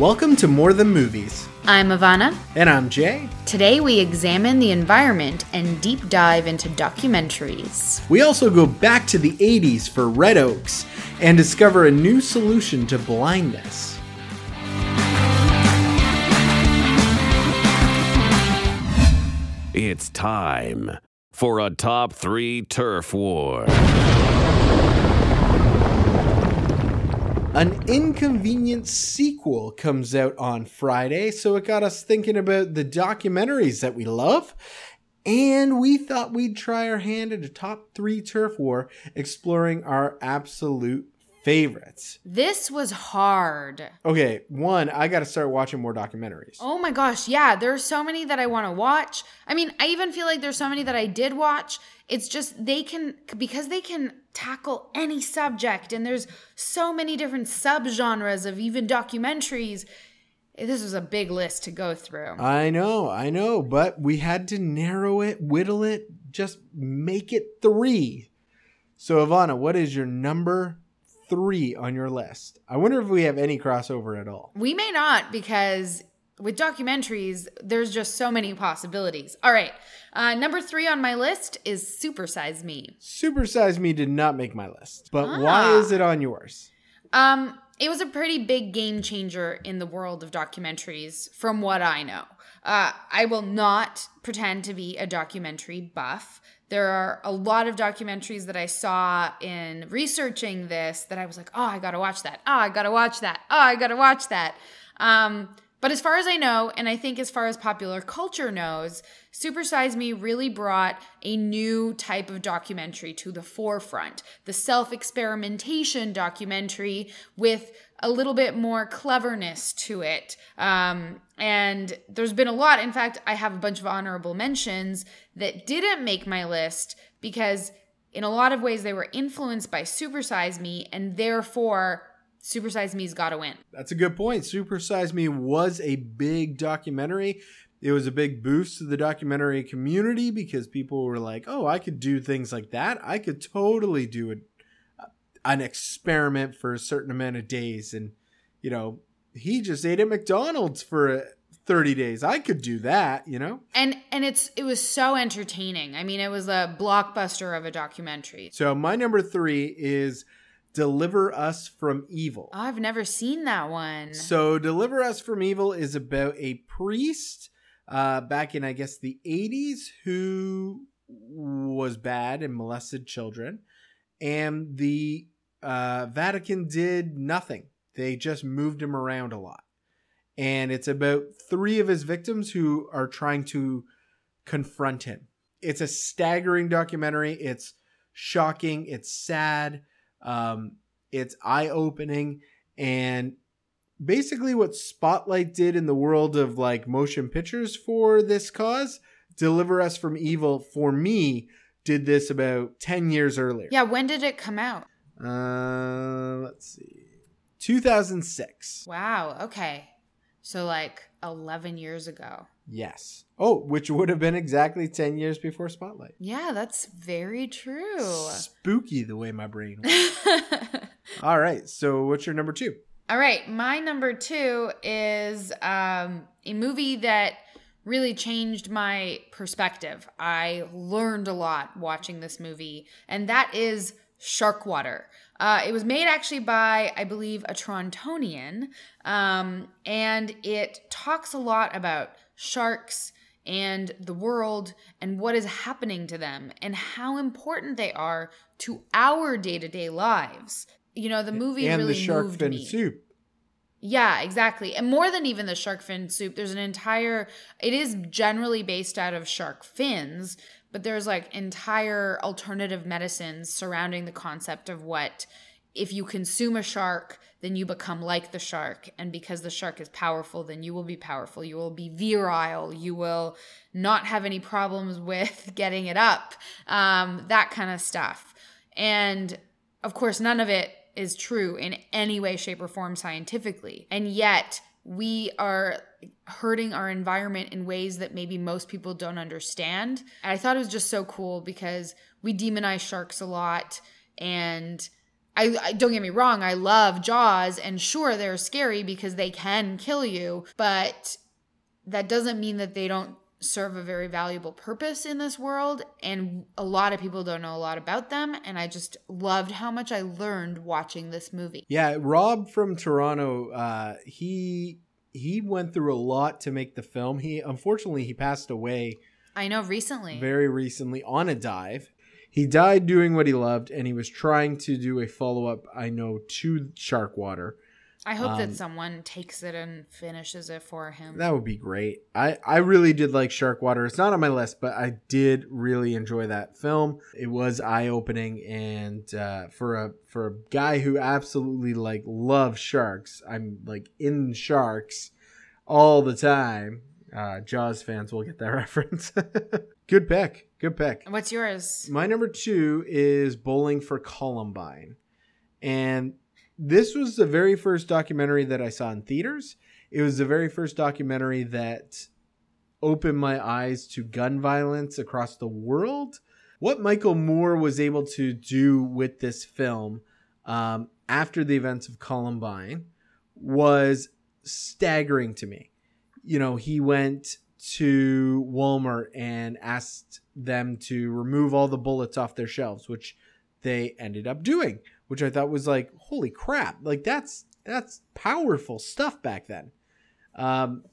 Welcome to More Than Movies. I'm Ivana. And I'm Jay. Today we examine the environment and deep dive into documentaries. We also go back to the 80s for Red Oaks and discover a new solution to blindness. It's time for a top three turf war. An inconvenient sequel comes out on Friday, so it got us thinking about the documentaries that we love. And we thought we'd try our hand at a top three turf war, exploring our absolute favorites. This was hard. Okay, one, I got to start watching more documentaries. Oh my gosh, yeah, there are so many that I want to watch. I mean, I even feel like there's so many that I did watch. It's just they can because they can tackle any subject and there's so many different subgenres of even documentaries. This was a big list to go through. I know, I know, but we had to narrow it, whittle it, just make it 3. So Ivana, what is your number three on your list. I wonder if we have any crossover at all. We may not because with documentaries, there's just so many possibilities. All right. Uh, number three on my list is Super Size Me. Super Size Me did not make my list, but ah. why is it on yours? Um, it was a pretty big game changer in the world of documentaries, from what I know. Uh, I will not pretend to be a documentary buff. There are a lot of documentaries that I saw in researching this that I was like, oh, I gotta watch that. Oh, I gotta watch that. Oh, I gotta watch that. Um, but as far as I know, and I think as far as popular culture knows, Super Size Me really brought a new type of documentary to the forefront. The self experimentation documentary with a little bit more cleverness to it. Um, and there's been a lot. In fact, I have a bunch of honorable mentions that didn't make my list because, in a lot of ways, they were influenced by Super Size Me, and therefore, Super Size Me's got to win. That's a good point. Super Size Me was a big documentary. It was a big boost to the documentary community because people were like, "Oh, I could do things like that. I could totally do it an experiment for a certain amount of days and you know he just ate at mcdonald's for uh, 30 days i could do that you know and and it's it was so entertaining i mean it was a blockbuster of a documentary so my number three is deliver us from evil oh, i've never seen that one so deliver us from evil is about a priest uh, back in i guess the 80s who was bad and molested children and the uh, Vatican did nothing. They just moved him around a lot. And it's about three of his victims who are trying to confront him. It's a staggering documentary. It's shocking. It's sad. Um, it's eye opening. And basically, what Spotlight did in the world of like motion pictures for this cause, Deliver Us from Evil, for me, did this about 10 years earlier. Yeah, when did it come out? Uh, let's see. 2006. Wow. Okay. So like 11 years ago. Yes. Oh, which would have been exactly 10 years before Spotlight. Yeah, that's very true. Spooky the way my brain All right. So what's your number 2? All right, my number 2 is um a movie that really changed my perspective. I learned a lot watching this movie, and that is Sharkwater. Uh, it was made actually by, I believe, a Torontonian, um, and it talks a lot about sharks and the world and what is happening to them and how important they are to our day to day lives. You know, the movie and really the shark moved fin me. soup. Yeah, exactly. And more than even the shark fin soup, there's an entire, it is generally based out of shark fins, but there's like entire alternative medicines surrounding the concept of what if you consume a shark then you become like the shark. And because the shark is powerful then you will be powerful. You will be virile. You will not have any problems with getting it up. Um, that kind of stuff. And of course none of it is true in any way shape or form scientifically. And yet we are hurting our environment in ways that maybe most people don't understand. And I thought it was just so cool because we demonize sharks a lot and I, I don't get me wrong, I love Jaws, and sure they're scary because they can kill you, but that doesn't mean that they don't serve a very valuable purpose in this world and a lot of people don't know a lot about them and i just loved how much i learned watching this movie Yeah, Rob from Toronto, uh, he he went through a lot to make the film. He unfortunately he passed away i know recently very recently on a dive. He died doing what he loved, and he was trying to do a follow up. I know to Sharkwater. I hope um, that someone takes it and finishes it for him That would be great. I I really did like Sharkwater. It's not on my list, but I did really enjoy that film. It was eye opening, and uh, for a for a guy who absolutely like loves sharks, I'm like in sharks all the time. Uh, Jaws fans will get that reference. Good pick. Good pick. what's yours My number two is Bowling for Columbine. And this was the very first documentary that I saw in theaters. It was the very first documentary that opened my eyes to gun violence across the world. What Michael Moore was able to do with this film um, after the events of Columbine was staggering to me. You know, he went to Walmart and asked them to remove all the bullets off their shelves, which they ended up doing, which I thought was like, holy crap, like that's that's powerful stuff back then. Um,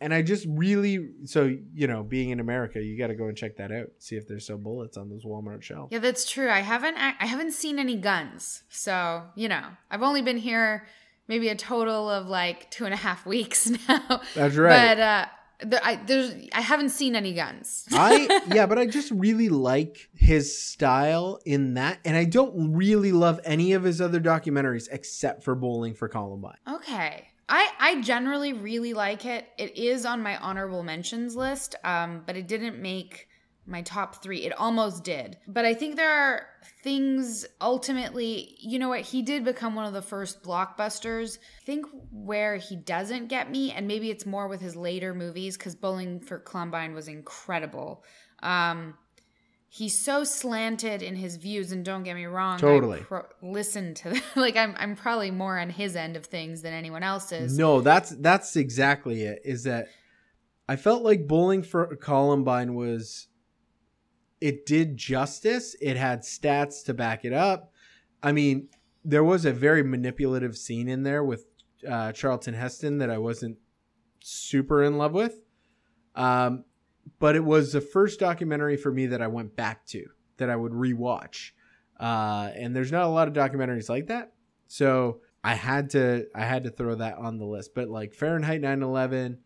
and I just really, so you know, being in America, you got to go and check that out, see if there's still bullets on those Walmart shelves. Yeah, that's true. I haven't I haven't seen any guns, so you know I've only been here maybe a total of like two and a half weeks now. That's right. But uh, the, I there's I haven't seen any guns. I yeah, but I just really like his style in that, and I don't really love any of his other documentaries except for Bowling for Columbine. Okay. I, I generally really like it. It is on my honorable mentions list, um, but it didn't make my top three. It almost did. But I think there are things ultimately, you know what? He did become one of the first blockbusters. I think where he doesn't get me, and maybe it's more with his later movies, because Bowling for Columbine was incredible. Um, he's so slanted in his views and don't get me wrong Totally. Pro- listen to like I'm, I'm probably more on his end of things than anyone else's No, that's that's exactly it. Is that I felt like Bowling for Columbine was it did justice. It had stats to back it up. I mean, there was a very manipulative scene in there with uh, Charlton Heston that I wasn't super in love with. Um, but it was the first documentary for me that I went back to that I would rewatch. Uh, and there's not a lot of documentaries like that. So I had to I had to throw that on the list. But like Fahrenheit 9/11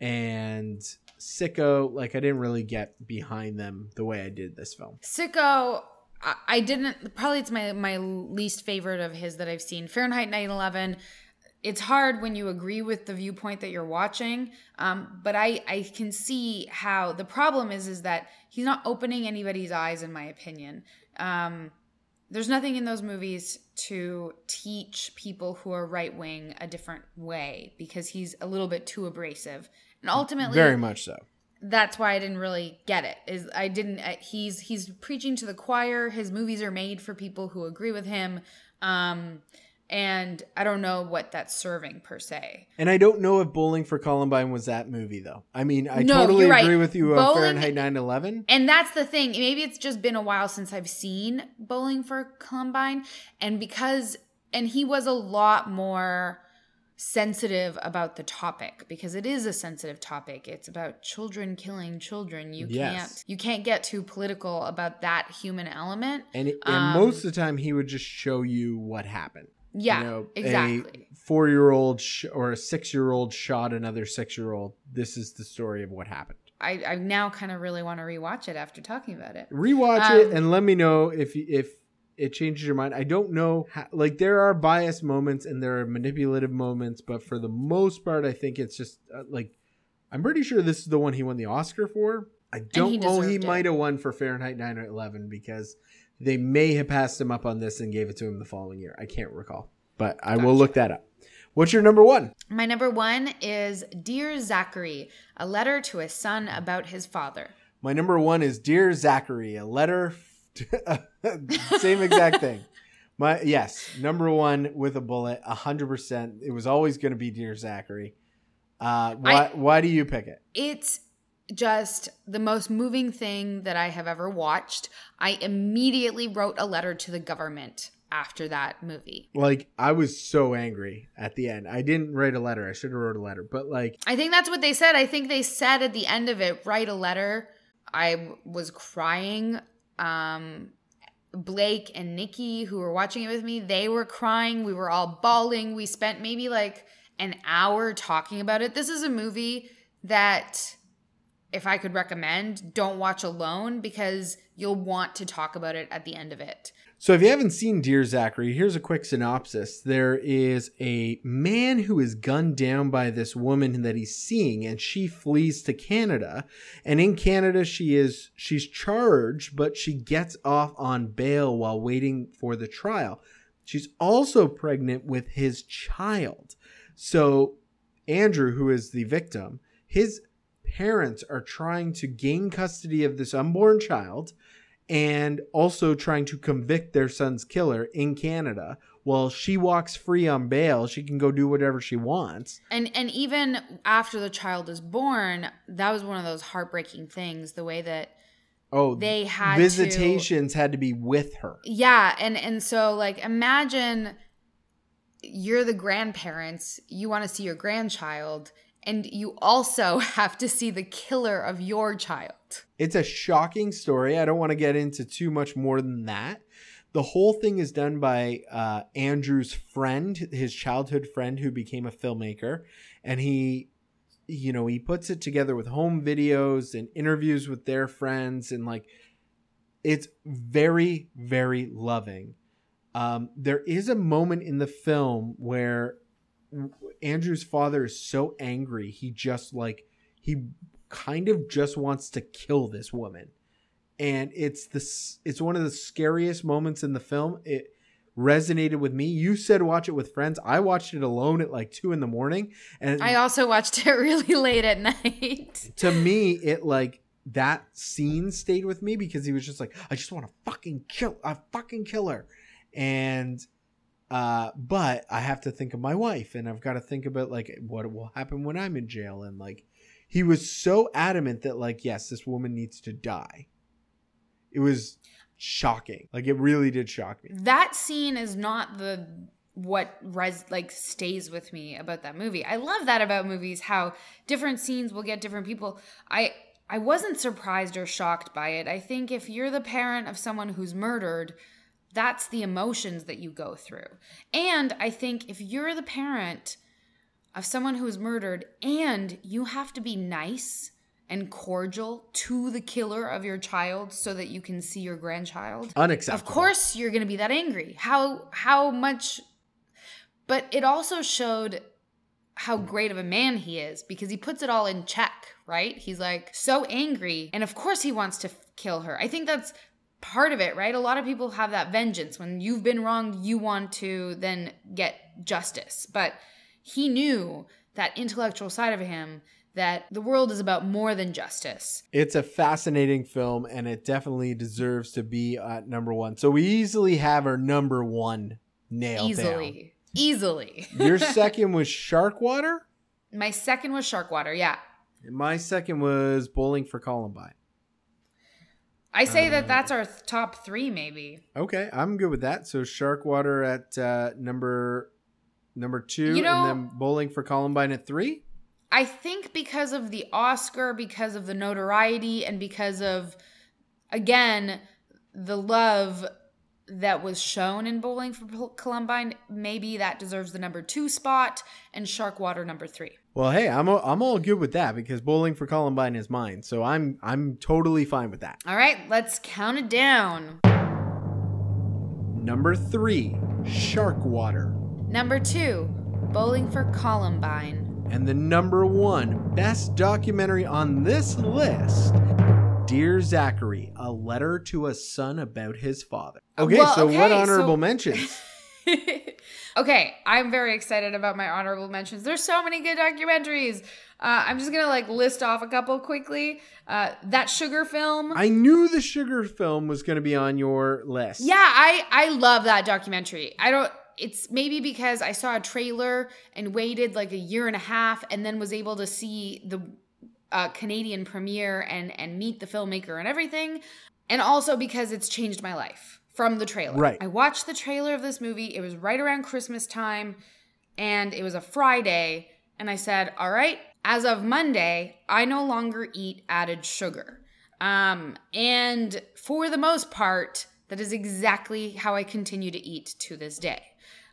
and Sicko, like I didn't really get behind them the way I did this film. Sicko, I, I didn't. Probably it's my my least favorite of his that I've seen. Fahrenheit 9/11. It's hard when you agree with the viewpoint that you're watching, um, but I I can see how the problem is is that he's not opening anybody's eyes, in my opinion. Um, there's nothing in those movies to teach people who are right wing a different way because he's a little bit too abrasive, and ultimately, Very much so. that's why I didn't really get it. Is I didn't. He's he's preaching to the choir. His movies are made for people who agree with him, um, and I don't know what that's serving per se. And I don't know if Bowling for Columbine was that movie though. I mean, I No, totally right. agree with you on Fahrenheit 9/11. And that's the thing. Maybe it's just been a while since I've seen Bowling for Columbine, and because and he was a lot more sensitive about the topic because it is a sensitive topic. It's about children killing children. You Yes. can't you can't get too political about that human element. And, it, and Um, most of the time he would just show you what happened. Yeah, you know, exactly. A four-year-old sh- or a six-year-old shot another six-year-old. This is the story of what happened. I, I now kind of really want to rewatch it after talking about it. Rewatch it Um, and let me know if if it changes your mind. I don't know. How, like there are biased moments and there are manipulative moments, but for the most part, I think it's just uh, like I'm pretty sure this is the one he won the Oscar for. I don't he know. He might have won for Fahrenheit 9/11 because they may have passed him up on this and gave it to him the following year. I can't recall, but I will look that up. What's your number one? My number one is Dear Zachary, a letter to a son about his father. My number one is Dear Zachary, a letter. Same exact thing. My yes, number one with a bullet, hundred percent. It was always going to be Dear Zachary. Uh, why? I- why do you pick it? It's just the most moving thing that I have ever watched. I immediately wrote a letter to the government after that movie. Like I was so angry at the end. I didn't write a letter. I should have wrote a letter. But like, I think that's what they said. I think they said at the end of it, write a letter. I was crying. Um, Blake and Nikki, who were watching it with me, they were crying. We were all bawling. We spent maybe like an hour talking about it. This is a movie that, if I could recommend, don't watch alone because you'll want to talk about it at the end of it. So, if you haven't seen Dear Zachary, here's a quick synopsis. There is a man who is gunned down by this woman that he's seeing, and she flees to Canada. And in Canada, she is she's charged, but she gets off on bail while waiting for the trial. She's also pregnant with his child. So, Andrew, who is the victim, his parents are trying to gain custody of this unborn child and also trying to convict their son's killer in Canada. While she walks free on bail, she can go do whatever she wants. And and even after the child is born, that was one of those heartbreaking things. The way that Oh, They had to- visitations had to be with her. Yeah, and and so like imagine you're the grandparents, you want to see your grandchild, and you also have to see the killer of your child. It's a shocking story. I don't want to get into too much more than that. The whole thing is done by uh, Andrew's friend, his childhood friend who became a filmmaker. And he, you know, he puts it together with home videos and interviews with their friends. And like, it's very, very loving. Um, there is a moment in the film where Andrew's father is so angry, he just like, he kind of just wants to kill this woman. And it's this it's one of the scariest moments in the film. It resonated with me. You said watch it with friends. I watched it alone at like two in the morning and I also watched it really late at night. to me it like that scene stayed with me because he was just like i just want to fucking kill i fucking kill her and uh but i have to think of my wife and i've got to think about like what will happen when i'm in jail and like he was so adamant that like yes this woman needs to die it was shocking like it really did shock me That scene is not the what res like stays with me about that movie. I love that about movies how different scenes will get different people. I I wasn't surprised or shocked by it. I think if you're the parent of someone who's murdered, that's the emotions that you go through. And I think if you're the parent of someone who is murdered and you have to be nice and cordial to the killer of your child so that you can see your grandchild. unacceptable Of course you're going to be that angry. How how much but it also showed how great of a man he is because he puts it all in check, right? He's like so angry and of course he wants to kill her. I think that's part of it, right? A lot of people have that vengeance when you've been wronged, you want to then get justice. But he knew that intellectual side of him that the world is about more than justice. It's a fascinating film, and it definitely deserves to be at number one. So we easily have our number one nailed Easily. Easily. Your second was Sharkwater, My second was Sharkwater, yeah. and my second was Bowling for Columbine. I say that that's our th- top three, maybe. Okay, I'm good with that. So Sharkwater at uh, number number two, You know- and then Bowling for Columbine at three. I think because of the Oscar, because of the notoriety, and because of, again, the love that was shown in Bowling for Columbine, maybe that deserves the number two spot, and Sharkwater number three. Well, hey, I'm all, I'm all good with that because Bowling for Columbine is mine. So I'm I'm totally fine with that. All right, let's count it down. Number three, Sharkwater. Number two, Bowling for Columbine. And the number one best documentary on this list, Dear Zachary, a letter to a son about his father. Okay, Well, so what honorable so- mentions? okay, I'm very excited about my honorable mentions. There's so many good documentaries. Uh, I'm just gonna like list off a couple quickly. Uh, that sugar film. I knew the sugar film was to be on your list. yeah, I I love that documentary. I don't. It's maybe because I saw a trailer and waited like a year and a half, and then was able to see the uh, Canadian premiere and and meet the filmmaker and everything, and also because it's changed my life from the trailer. Right. I watched the trailer of this movie. It was right around Christmas time, and it was a Friday, and I said, "All right, as of Monday, I no longer eat added sugar." Um, and for the most part, that is exactly how I continue to eat to this day.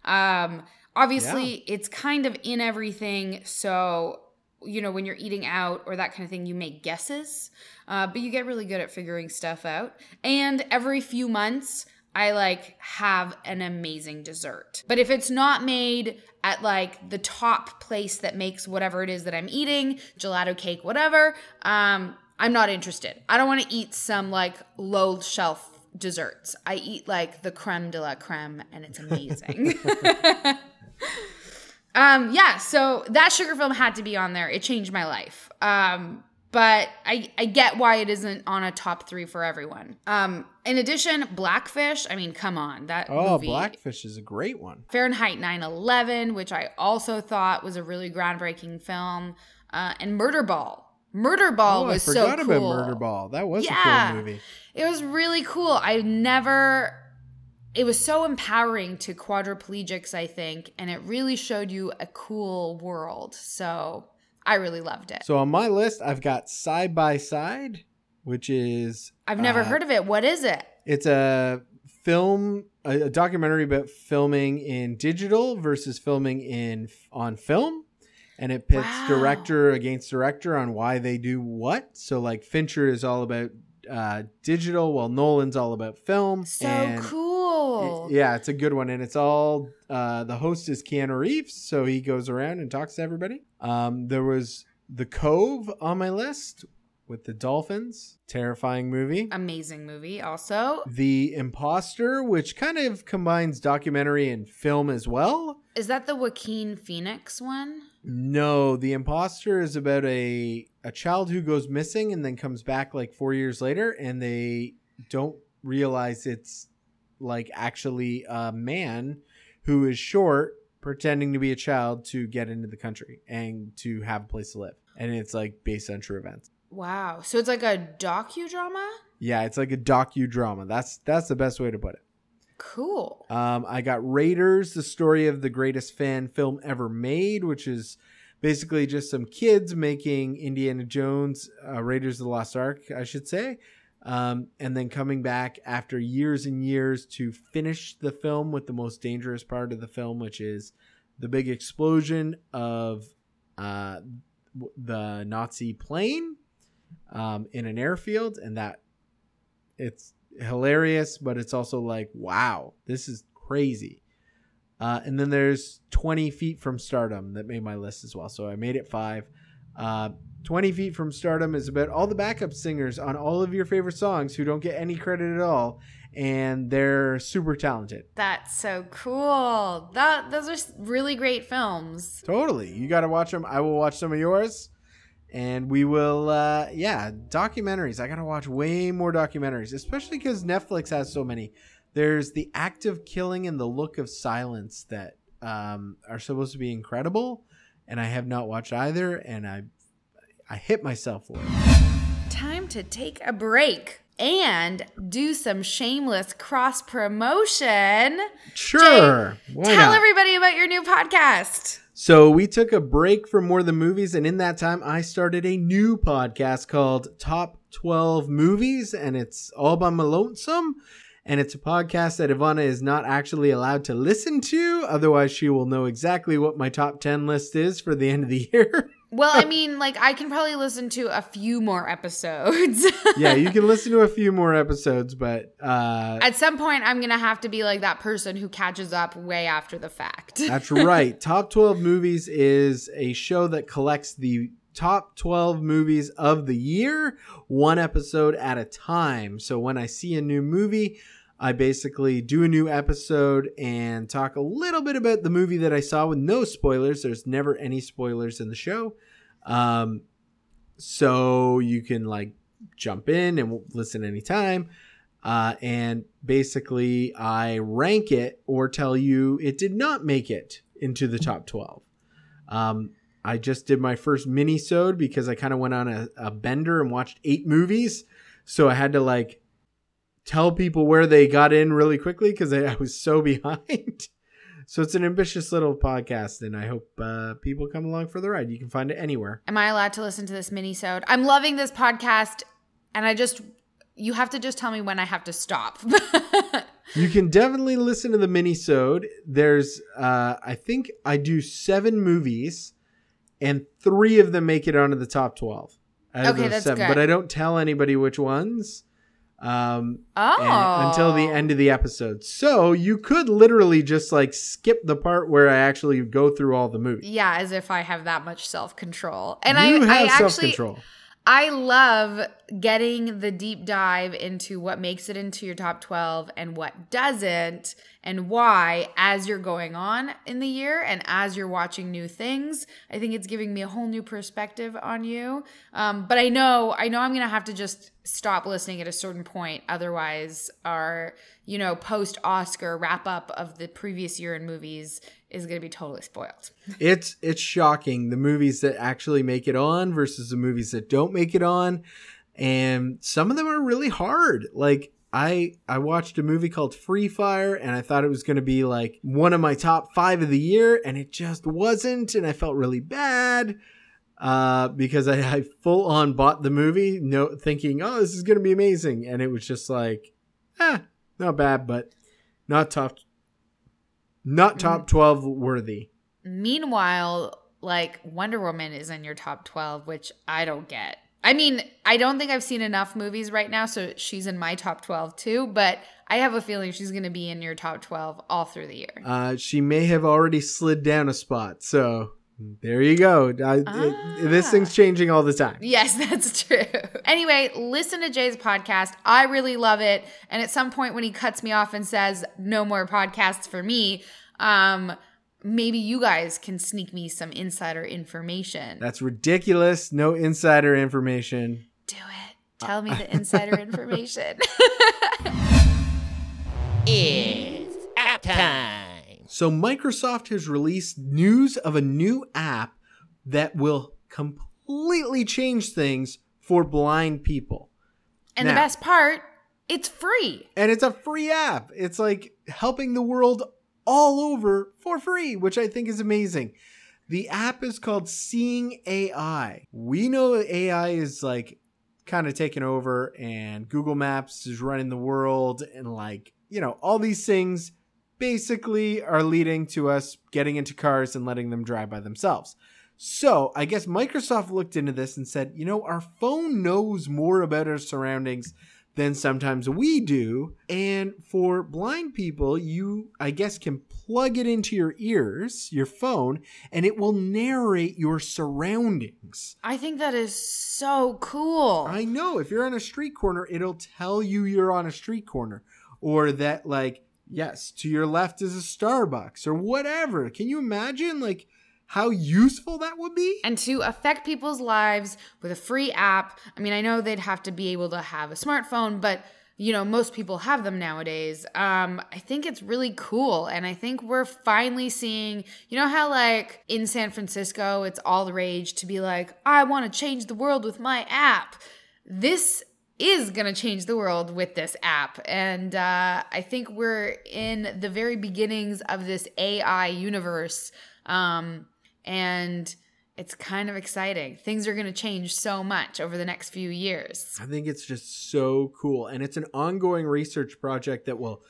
Um, obviously, it's kind of in everything. So, you know, when you're eating out or that kind of thing, you make guesses, uh, but you get really good at figuring stuff out. And every few months, I like have an amazing dessert. But if it's not made at like the top place that makes whatever it is that I'm eating, gelato cake, whatever, um, I'm not interested. I don't want to eat some like low shelf desserts. I eat like the creme de la creme and it's amazing. um yeah, so that sugar film had to be on there. It changed my life. Um but I, I get why it isn't on a top three for everyone. Um, in addition, Blackfish. I mean, come on, that Oh, movie. Blackfish is a great one. Fahrenheit 9/11, which I also thought was a really groundbreaking film, uh, and Murderball. Murder Ball oh, was I so forgot cool. about Murderball. That was a cool movie. It was really cool. I never. It was so empowering to quadriplegics, I think, and it really showed you a cool world. So I really loved it. So on my list, I've got Side by Side, which is I've never uh, heard of it. What is it? It's a film, a, a documentary about filming in digital versus filming in on film, and it pits Wow. director against director on why they do what. So like Fincher is all about uh, digital, while Nolan's all about film. So and cool. It- yeah, it's a good one, and it's all uh, the host is Keanu Reeves, so he goes around and talks to everybody. Um, there was The Cove on my list with the dolphins, terrifying movie. Amazing movie, also. The Imposter, which kind of combines documentary and film as well. Is that the Joaquin Phoenix one? No, The Imposter is about a a child who goes missing and then comes back like 4 years later and they don't realize it's like actually a man who is short pretending to be a child to get into the country and to have a place to live. And it's like based on true events. Wow. So it's like a docudrama? Yeah, it's like a docudrama. That's that's the best way to put it. Cool. Um, I got Raiders, the story of the greatest fan film ever made, which is basically just some kids making Indiana Jones, uh, Raiders of the Lost Ark, I should say, um, and then coming back after years and years to finish the film with the most dangerous part of the film, which is the big explosion of uh, the Nazi plane um, in an airfield, and that it's hilarious, but it's also like, wow, this is crazy. Uh, and then there's 20 feet from stardom that made my list as well. So I made it five. Uh, 20 feet from stardom is about all the backup singers on all of your favorite songs who don't get any credit at all. And they're super talented. That's so cool. That those are really great films. Totally. You got to watch them. I will watch some of yours. And we will, uh, yeah, documentaries. I got to watch way more documentaries, especially because Netflix has so many. There's The Act of Killing and The Look of Silence that um, are supposed to be incredible. And I have not watched either. And I, I hit myself for it. Time to take a break and do some shameless cross promotion. Sure. Why Tell not? everybody about your new podcast. So we took a break from more than movies, and in that time, I started a new podcast called Top 12 Movies, and it's all by my lonesome. And it's a podcast that Ivana is not actually allowed to listen to, otherwise she will know exactly what my top 10 list is for the end of the year. Well, I mean, like I can probably listen to a few more episodes. yeah, you can listen to a few more episodes, but uh, At some point, I'm gonna have to be like that person who catches up way after the fact. That's right. Top 12 Movies is a show that collects the top 12 movies of the year, one episode at a time. So when I see a new movie, I basically do a new episode and talk a little bit about the movie that I saw with no spoilers. There's never any spoilers in the show. Um, so you can like jump in and listen anytime. Uh, and basically, I rank it or tell you it did not make it into the top 12. Um, I just did my first mini-sode because I kind of went on a, a bender and watched eight movies. So I had to like tell people where they got in really quickly because I, I was so behind. so it's an ambitious little podcast, and I hope uh, people come along for the ride. You can find it anywhere. Am I allowed to listen to this mini-sode? I'm loving this podcast, and I just you have to just tell me when I have to stop. you can definitely listen to the mini-sode. There's uh I think I do seven movies and three of them make it onto the top twelve. okay, that's seven. Good. But I don't tell anybody which ones. Um oh. until the end of the episode. So you could literally just like skip the part where I actually go through all the movies. Yeah, as if I have that much self control. And you I, have I actually self-control. I love getting the deep dive into what makes it into your top 12 and what doesn't and why as you're going on in the year and as you're watching new things. I think it's giving me a whole new perspective on you. Um, but I know, I know I'm going to have to just stop listening at a certain point. Otherwise, our, you know, post Oscar wrap up of the previous year in movies is going to be totally spoiled. it's it's shocking the movies that actually make it on versus the movies that don't make it on and some of them are really hard. Like I I watched a movie called Free Fire and I thought it was going to be like one of my top 5 of the year and it just wasn't and I felt really bad uh, because I, I full on bought the movie, no thinking, oh, this is gonna be amazing, and it was just like, eh, not bad, but not top, not Mm. top twelve worthy. Meanwhile, like Wonder Woman is in your top 12, which I don't get. I mean, I don't think I've seen enough movies right now, so she's in my top 12 too, but I have a feeling she's going to be in your top 12 all through the year. Uh, she may have already slid down a spot, so there you go. I, it- this Ah. thing's changing all the time. Yes, that's true. Anyway, listen to Jay's podcast. I really love it. And at some point when he cuts me off and says no more podcasts for me, um maybe you guys can sneak me some insider information. That's ridiculous. No insider information. Do it. Tell me the insider information. It's app time. So Microsoft has released news of a new app that will completely change things for blind people. and the best part, it's free. And it's a free app. It's like helping the world all over for free, which I think is amazing. The app is called Seeing AI. We know AI is like kind of taken over and Google Maps is running the world and like, you know, all these things basically are leading to us getting into cars and letting them drive by themselves. So, I guess Microsoft looked into this and said, you know, our phone knows more about our surroundings than sometimes we do. And for blind people, you, I guess, can plug it into your ears, your phone, and it will narrate your surroundings. I think that is so cool. I know if you're on a street corner, it'll tell you you're on a street corner or that, like, yes, to your left is a Starbucks or whatever. Can you imagine, like, how useful that would be? and to affect people's lives with a free app. I mean, I know they'd have to be able to have a smartphone, but you know, most people have them nowadays. Um, I think it's really cool. And I think we're finally seeing, you know, how like in San Francisco, it's all the rage to be like, I want to change the world with my app. This is going to change the world with this app. And uh, I think we're in the very beginnings of this AI universe. Um, and it's kind of exciting. Things are going to change so much over the next few years. I think it's just so cool. And it's an ongoing research project that will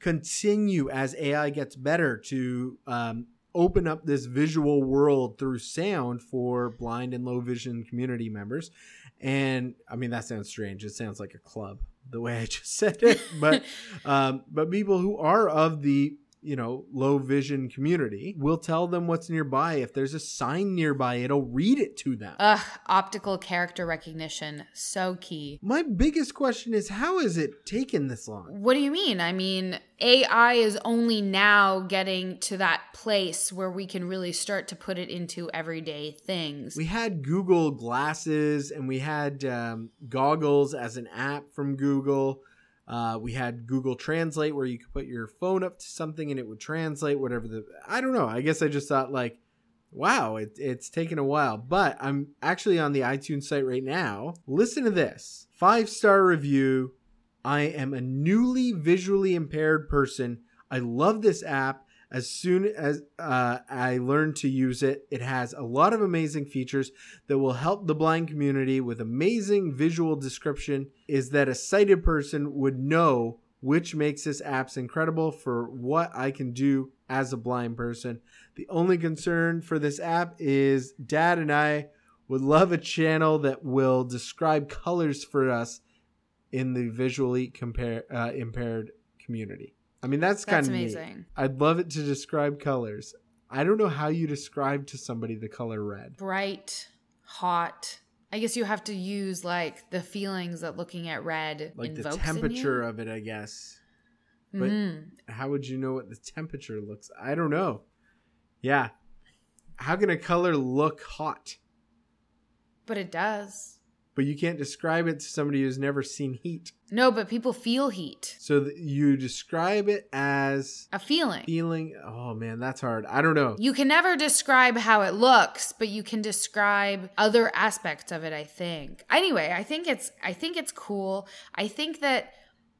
continue as AI gets better to um, open up this visual world through sound for blind and low vision community members. And I mean, that sounds strange. It sounds like a club the way I just said it. But, um, but people who are of the you know, low vision community will tell them what's nearby. If there's a sign nearby, it'll read it to them. Ugh, optical character recognition. So key. My biggest question is how has it taken this long? What do you mean? I mean, AI is only now getting to that place where we can really start to put it into everyday things. We had Google Glasses and we had um, Goggles as an app from Google. Uh, we had Google Translate where you could put your phone up to something and it would translate whatever the. I don't know. I guess I just thought like, wow, it, it's taken a while. But I'm actually on the iTunes site right now. Listen to this five star review. I am a newly visually impaired person. I love this app. As soon as uh, I learned to use it, it has a lot of amazing features that will help the blind community with amazing visual description. Is that a sighted person would know which makes this apps incredible for what I can do as a blind person. The only concern for this app is dad and I would love a channel that will describe colors for us in the visually compare, uh, impaired community. I mean, that's kind of amazing. Neat. I'd love it to describe colors. I don't know how you describe to somebody the color red. Bright, hot. I guess you have to use like the feelings that looking at red Like the temperature of it, I guess. but-. Mhm. How would you know what the temperature looks? I don't know. Yeah. How can a color look hot? But it does. But you can't describe it to somebody who's never seen heat. No, but people feel heat. So you describe it as A feeling. feeling. Oh man, that's hard. I don't know. You can never describe how it looks, but you can describe other aspects of it, I think. Anyway, I think it's I think it's cool. I think that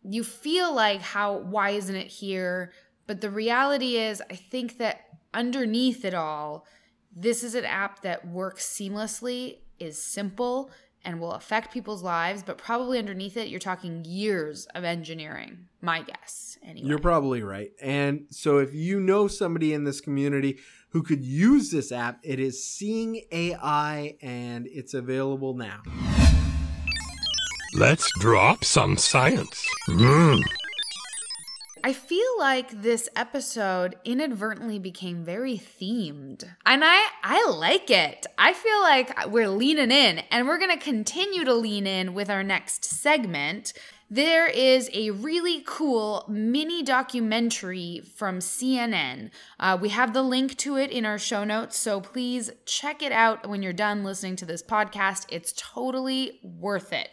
you feel like how why isn't it here? But the reality is I think that underneath it all, this is an app that works seamlessly, is simple and will affect people's lives, but probably underneath it you're talking years of engineering. My guess, anyway. You're probably right. And so if you know somebody in this community who could use this app, it is Seeing AI and it's available now. Let's drop some science. Mmm. I feel like this episode inadvertently became very themed. And I I like it. I feel like we're leaning in and we're going to continue to lean in with our next segment. There is a really cool mini documentary from CNN. Uh, we have the link to it in our show notes, so please check it out when you're done listening to this podcast. It's totally worth it.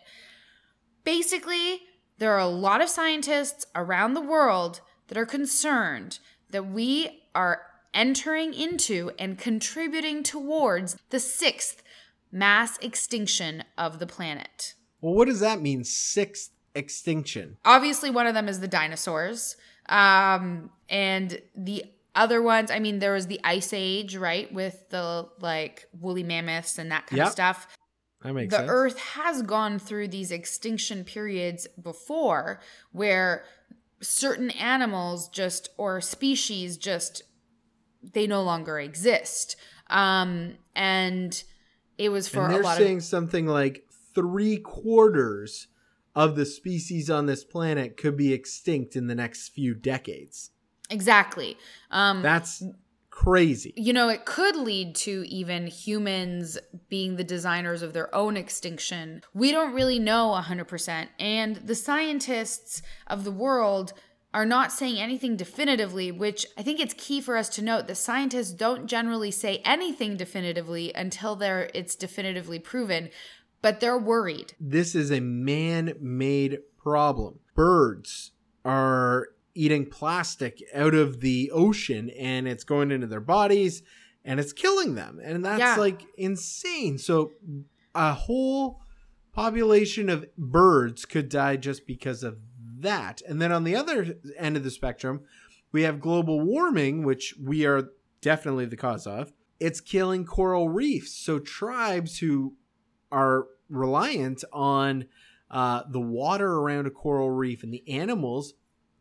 Basically, there are a lot of scientists around the world that are concerned that we are entering into and contributing towards the sixth mass extinction of the planet. Well, what does that mean? Sixth extinction. Obviously, one of them is the dinosaurs. Um, and the other ones, I mean, there was the Ice Age, right? With the like woolly mammoths and that kind Yep. of stuff. That makes the sense. earth has gone through these extinction periods before where certain animals just or species just they no longer exist um and it was for and they're saying of something like three quarters of the species on this planet could be extinct in the next few decades. exactly um That's crazy. you know, it could lead to even humans being the designers of their own extinction. We don't really know 100%. And the scientists of the world are not saying anything definitively, which I think it's key for us to note that scientists don't generally say anything definitively until they're it's definitively proven, but they're worried. This is a man made problem. Birds are eating plastic out of the ocean and it's going into their bodies and it's killing them. And that's Yeah. like insane. So a whole population of birds could die just because of that. And then on the other end of the spectrum, we have global warming, which we are definitely the cause of. It's killing coral reefs. So tribes who are reliant on uh, the water around a coral reef and the animals,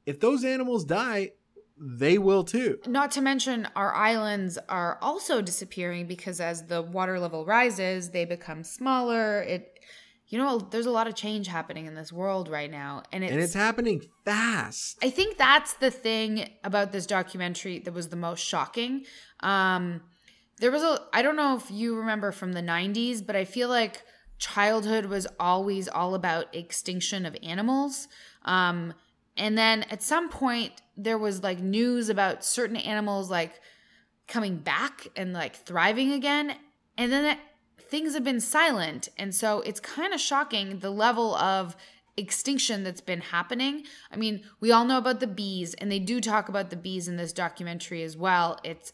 if those animals die, they will too. Not to mention, our islands are also disappearing because as the water level rises, they become smaller. It, you know, there's a lot of change happening in this world right now. And it's, and it's happening fast. I think that's the thing about this documentary that was the most shocking. Um, there was a, I don't know if you remember from the 90s, but I feel like childhood was always all about extinction of animals. Um, and then at some point, there was like news about certain animals like coming back and like thriving again. And then it, things have been silent. And so it's kind of shocking the level of extinction that's been happening. I mean, we all know about the bees, and they do talk about the bees in this documentary as well. It's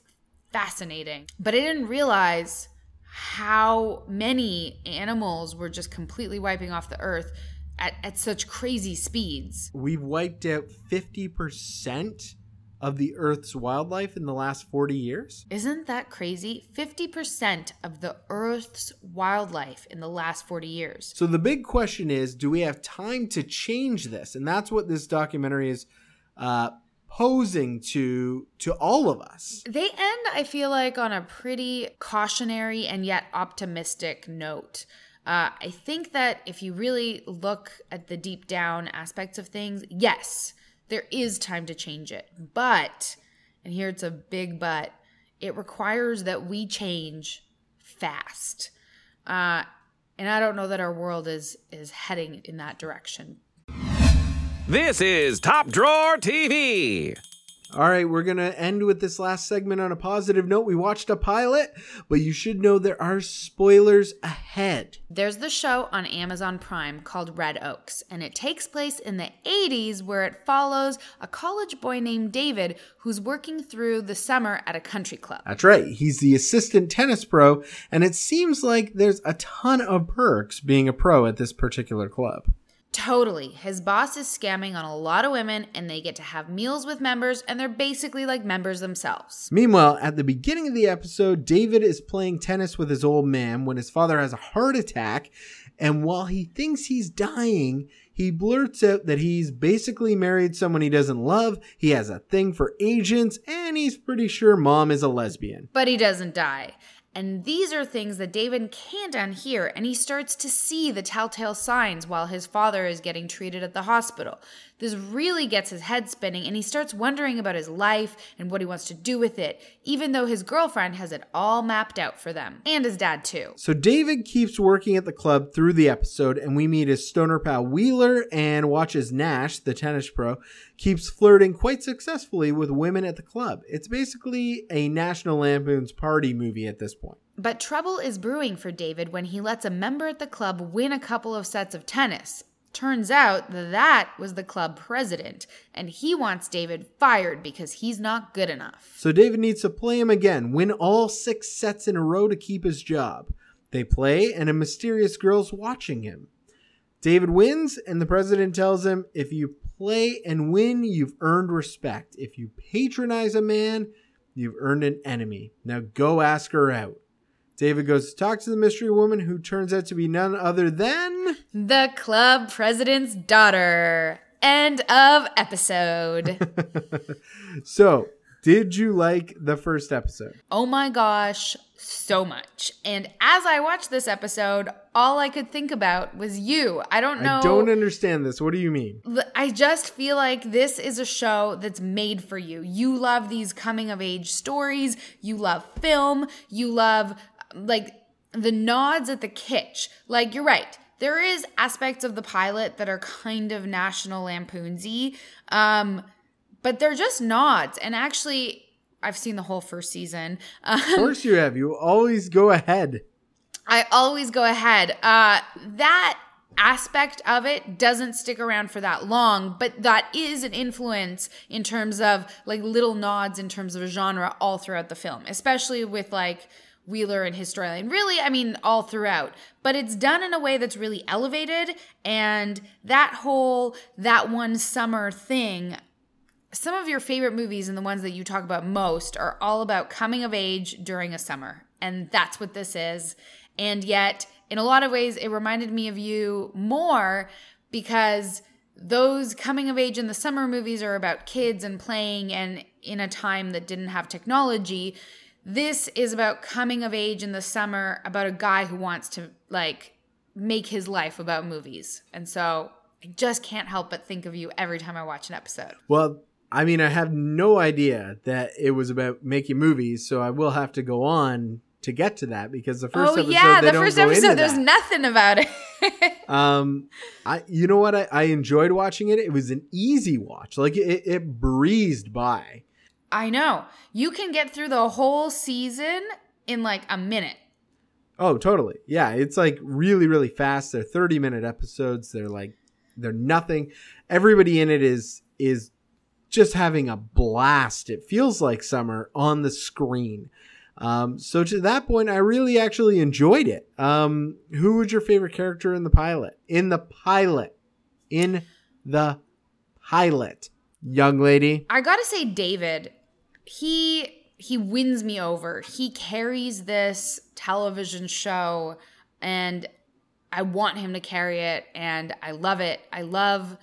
fascinating. But I didn't realize how many animals were just completely wiping off the earth at, at such crazy speeds. We've wiped out 50% of the Earth's wildlife in the last 40 years. Isn't that crazy? 50% of the Earth's wildlife in the last 40 years. So the big question is do we have time to change this? And that's what this documentary is uh, posing to to all of us. They end, I feel like, on a pretty cautionary and yet optimistic note. Uh, I think that if you really look at the deep down aspects of things, yes, there is time to change it. But, and here it's a big but, it requires that we change fast. Uh, and I don't know that our world is is heading in that direction. This is Top Drawer TV. All right, we're going to end with this last segment on a positive note. We watched a pilot, but you should know there are spoilers ahead. There's the show on Amazon Prime called Red Oaks, and it takes place in the 80s where it follows a college boy named David who's working through the summer at a country club. That's right. He's the assistant tennis pro, and it seems like there's a ton of perks being a pro at this particular club. Totally. His boss is scamming on a lot of women, and they get to have meals with members, and they're basically like members themselves. Meanwhile, at the beginning of the episode, David is playing tennis with his old man when his father has a heart attack. And while he thinks he's dying, he blurts out that he's basically married someone he doesn't love, he has a thing for agents, and he's pretty sure mom is a lesbian. But he doesn't die. And these are things that David can't unhear, and he starts to see the telltale signs while his father is getting treated at the hospital. This really gets his head spinning, and he starts wondering about his life and what he wants to do with it, even though his girlfriend has it all mapped out for them, and his dad too. So David keeps working at the club through the episode, and we meet his stoner pal Wheeler and watches Nash, the tennis pro, keeps flirting quite successfully with women at the club. It's basically a National Lampoon's party movie at this point. But trouble is brewing for David when he lets a member at the club win a couple of sets of tennis. Turns out that was the club president, and he wants David fired because he's not good enough. So David needs to play him again, win all six sets in a row to keep his job. They play, and a mysterious girl's watching him. David wins, and the president tells him if you play and win, you've earned respect. If you patronize a man, you've earned an enemy. Now go ask her out. David goes to talk to the mystery woman, who turns out to be none other than. The club president's daughter. End of episode. so, did you like the first episode? oh my gosh, so much. And as I watched this episode, all I could think about was you. I don't know. I don't understand this. What do you mean? I just feel like this is a show that's made for you. You love these coming of age stories. You love film. You love like the nods at the kitsch. Like you're right. There is aspects of the pilot that are kind of National Lampoonsy, um, but they're just nods. And actually, I've seen the whole first season. Um, Of course you have. You always go ahead. I always go ahead. Uh, that aspect of it doesn't stick around for that long, but that is an influence in terms of like little nods in terms of genre all throughout the film, especially with like Wheeler and his. Really, I mean, all throughout. But it's done in a way that's really elevated. And that whole, that one summer thing, some of your favorite movies and the ones that you talk about most are all about coming of age during a summer. And that's what this is. And yet, in a lot of ways, it reminded me of you more because those coming of age in the summer movies are about kids and playing and in a time that didn't have technology. This is about coming of age in the summer, about a guy who wants to like make his life about movies. And so I just can't help but think of you every time I watch an episode. Well, I mean, I have no idea that it was about making movies, so I will have to go on to get to that because the first oh episode yeah, the first episode there's that. nothing about it. Um, I you know what I, I enjoyed watching it. It was an easy watch, like it, it breezed by. I know. You can get through the whole season in like a minute. Oh, totally. Yeah, it's like really, really fast. They're thirty minute episodes. They're like they're nothing. Everybody in it is is just having a blast. It feels like summer on the screen. Um, so to that point, I really actually enjoyed it. Um, who was your favorite character in the pilot? In the pilot, in the pilot, young lady. I gotta say, David, he he wins me over. He carries this television show, and I want him to carry it, and I love it. I love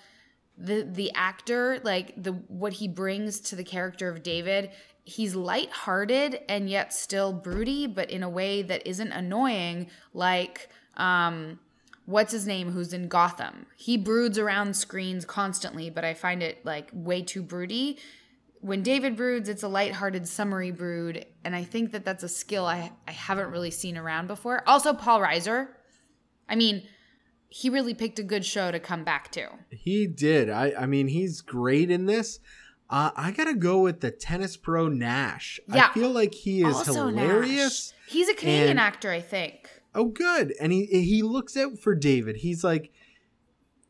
the the actor, like the what he brings to the character of David. He's lighthearted and yet still broody, but in a way that isn't annoying, like um what's his name who's in Gotham. He broods around screens constantly, but I find it like way too broody. When David broods, it's a lighthearted, summery brood, and I think that that's a skill I I haven't really seen around before. Also, Paul Reiser. I mean, he really picked a good show to come back to. He did. I I mean, he's great in this. Uh, I gotta go with the tennis pro Nash. Yeah. I feel like he is also, hilarious. Nash. He's a Canadian and- actor, I think. Oh, good. And he he looks out for David. He's like,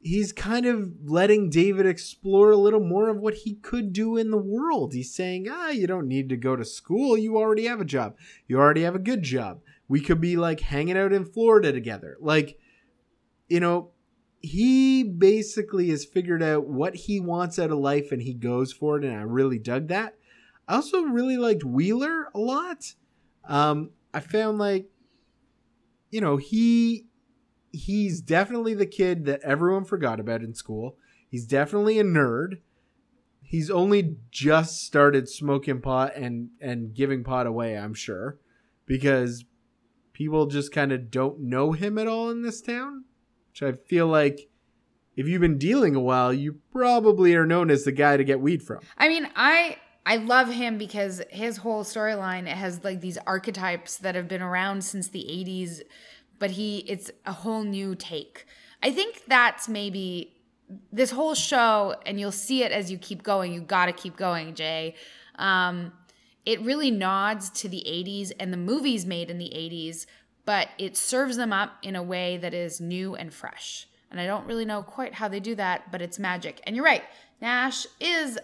he's kind of letting David explore a little more of what he could do in the world. He's saying, ah, you don't need to go to school. You already have a job. You already have a good job. We could be like hanging out in Florida together. Like, you know, he basically has figured out what he wants out of life and he goes for it. And I really dug that. I also really liked Wheeler a lot. Um, I found like, you know, he he's definitely the kid that everyone forgot about in school. He's definitely a nerd. He's only just started smoking pot and and giving pot away, I'm sure, because people just kind of don't know him at all in this town. Which I feel like if you've been dealing a while, you probably are known as the guy to get weed from. I mean, I I love him because his whole storyline has like these archetypes that have been around since the 80s, but he it's a whole new take. I think that's maybe this whole show and you'll see it as you keep going. You got to keep going, Jay. Um it really nods to the 80s and the movies made in the 80s, but it serves them up in a way that is new and fresh. And I don't really know quite how they do that, but it's magic. And you're right. Nash is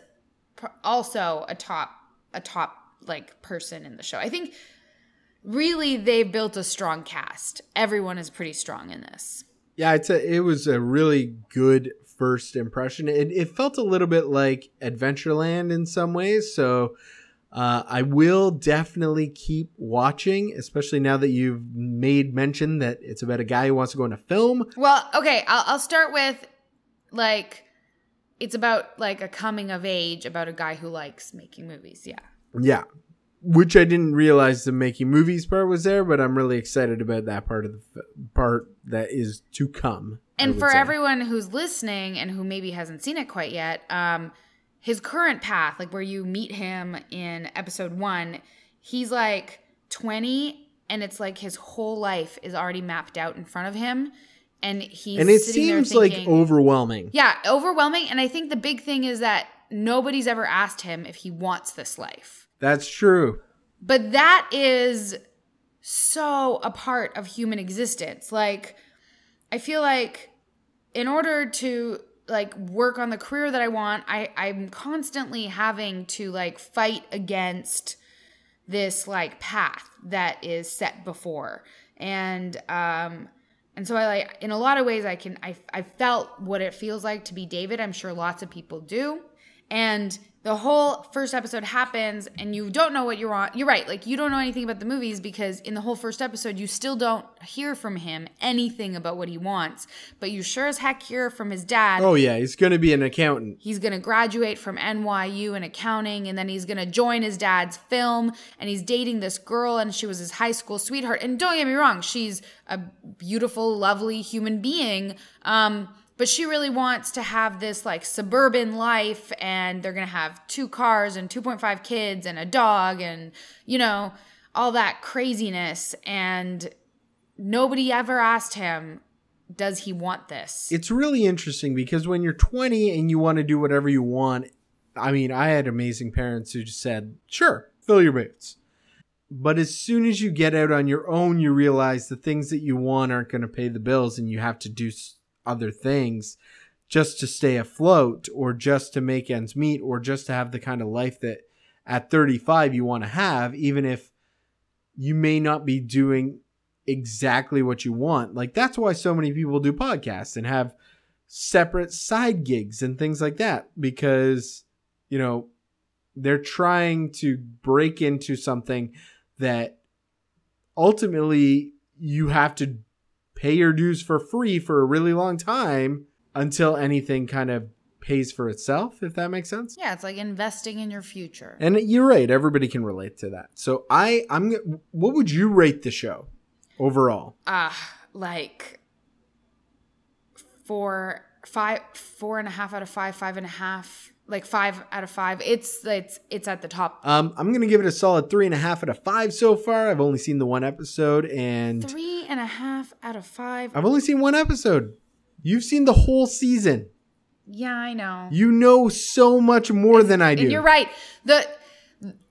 also a top a top like person in the show. I think really they built a strong cast. Everyone is pretty strong in this. Yeah, it's a, it was a really good first impression. It, it felt a little bit like Adventureland in some ways. So uh, I will definitely keep watching, especially now that you've made mention that it's about a guy who wants to go into film. Well, okay, I'll, I'll start with like it's about like a coming of age about a guy who likes making movies. Yeah. Yeah. Which I didn't realize the making movies part was there, but I'm really excited about that part of the f- part that is to come. And for say. everyone who's listening and who maybe hasn't seen it quite yet, um, his current path, like where you meet him in episode one, he's like 20, and it's like his whole life is already mapped out in front of him, and he's and it seems like overwhelming. yeah, overwhelming. And I think the big thing is that nobody's ever asked him if he wants this life. That's true. But that is so a part of human existence. Like, I feel like in order to like work on the career that I want, I, I'm constantly having to like fight against this like path that is set before. And um and so I like in a lot of ways I can I I felt what it feels like to be David. I'm sure lots of people do. And the whole first episode happens and you don't know what you're on. You're right. Like you don't know anything about the movies because in the whole first episode you still don't hear from him anything about what he wants, but you sure as heck hear from his dad. Oh yeah, he's going to be an accountant. He's going to graduate from NYU in accounting and then he's going to join his dad's film and he's dating this girl and she was his high school sweetheart. And don't get me wrong, she's a beautiful, lovely human being. Um but she really wants to have this like suburban life and they're going to have two cars and 2.5 kids and a dog and you know all that craziness and nobody ever asked him does he want this It's really interesting because when you're 20 and you want to do whatever you want, I mean, I had amazing parents who just said, "Sure, fill your boots." But as soon as you get out on your own, you realize the things that you want aren't going to pay the bills and you have to do other things just to stay afloat or just to make ends meet or just to have the kind of life that at 35 you want to have even if you may not be doing exactly what you want. Like that's why so many people do podcasts and have separate side gigs and things like that because you know they're trying to break into something that ultimately you have to pay your dues for free for a really long time until anything kind of pays for itself if that makes sense. Yeah it's like investing in your future. And you're right everybody can relate to that. So i i'm what would you rate the show overall? Uh like four five four and a half out of five five and a half like five out of five. It's it's it's at the top. Um i'm gonna give it a solid three and a half out of five so far. I've only seen the one episode and three and a half out of five. I've only seen one episode. You've seen the whole season. Yeah i know. You know so much more than i do. and you're right. The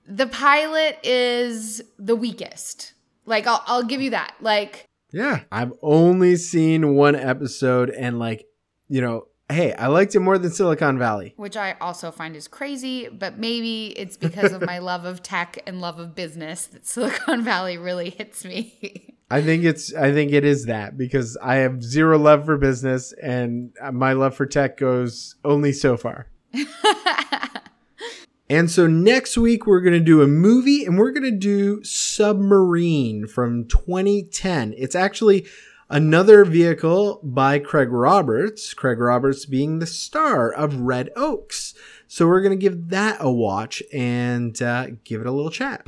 the pilot is the weakest. Like i'll, I'll give you that. Like Yeah, I've only seen one episode and like, you know, hey, I liked it more than Silicon Valley. which I also find is crazy, but maybe it's because of my love of tech and love of business that Silicon Valley really hits me. I think it's I think it is that because I have zero love for business and my love for tech goes only so far. And so next week we're going to do a movie and we're going to do Submarine from 2010. It's actually another vehicle by Craig Roberts, Craig Roberts being the star of Red Oaks. So we're going to give that a watch and uh, give it a little chat.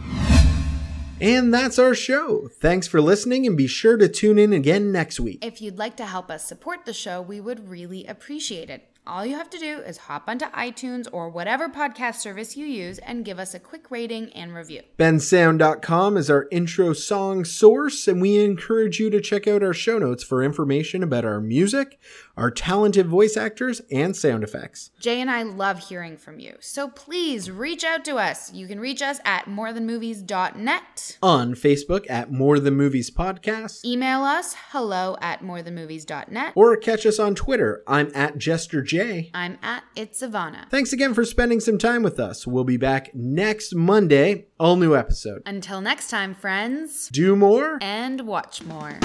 And that's our show. Thanks for listening and be sure to tune in again next week. if you'd like to help us support the show, we would really appreciate it. All you have to do is hop onto iTunes or whatever podcast service you use and give us a quick rating and review. bensound.com is our intro song source, and we encourage you to check out our show notes for information about our music, our talented voice actors, and sound effects. Jay and I love hearing from you, so please reach out to us. You can reach us at morethanmovies.net. On Facebook at More Than Movies Podcast, Email us hello at morethanmovies.net. or catch us on Twitter. I'm at Jester J. I'm at It's Savannah. Thanks again for spending some time with us. We'll be back next Monday, all new episode. Until next time, friends, Do more. and watch more.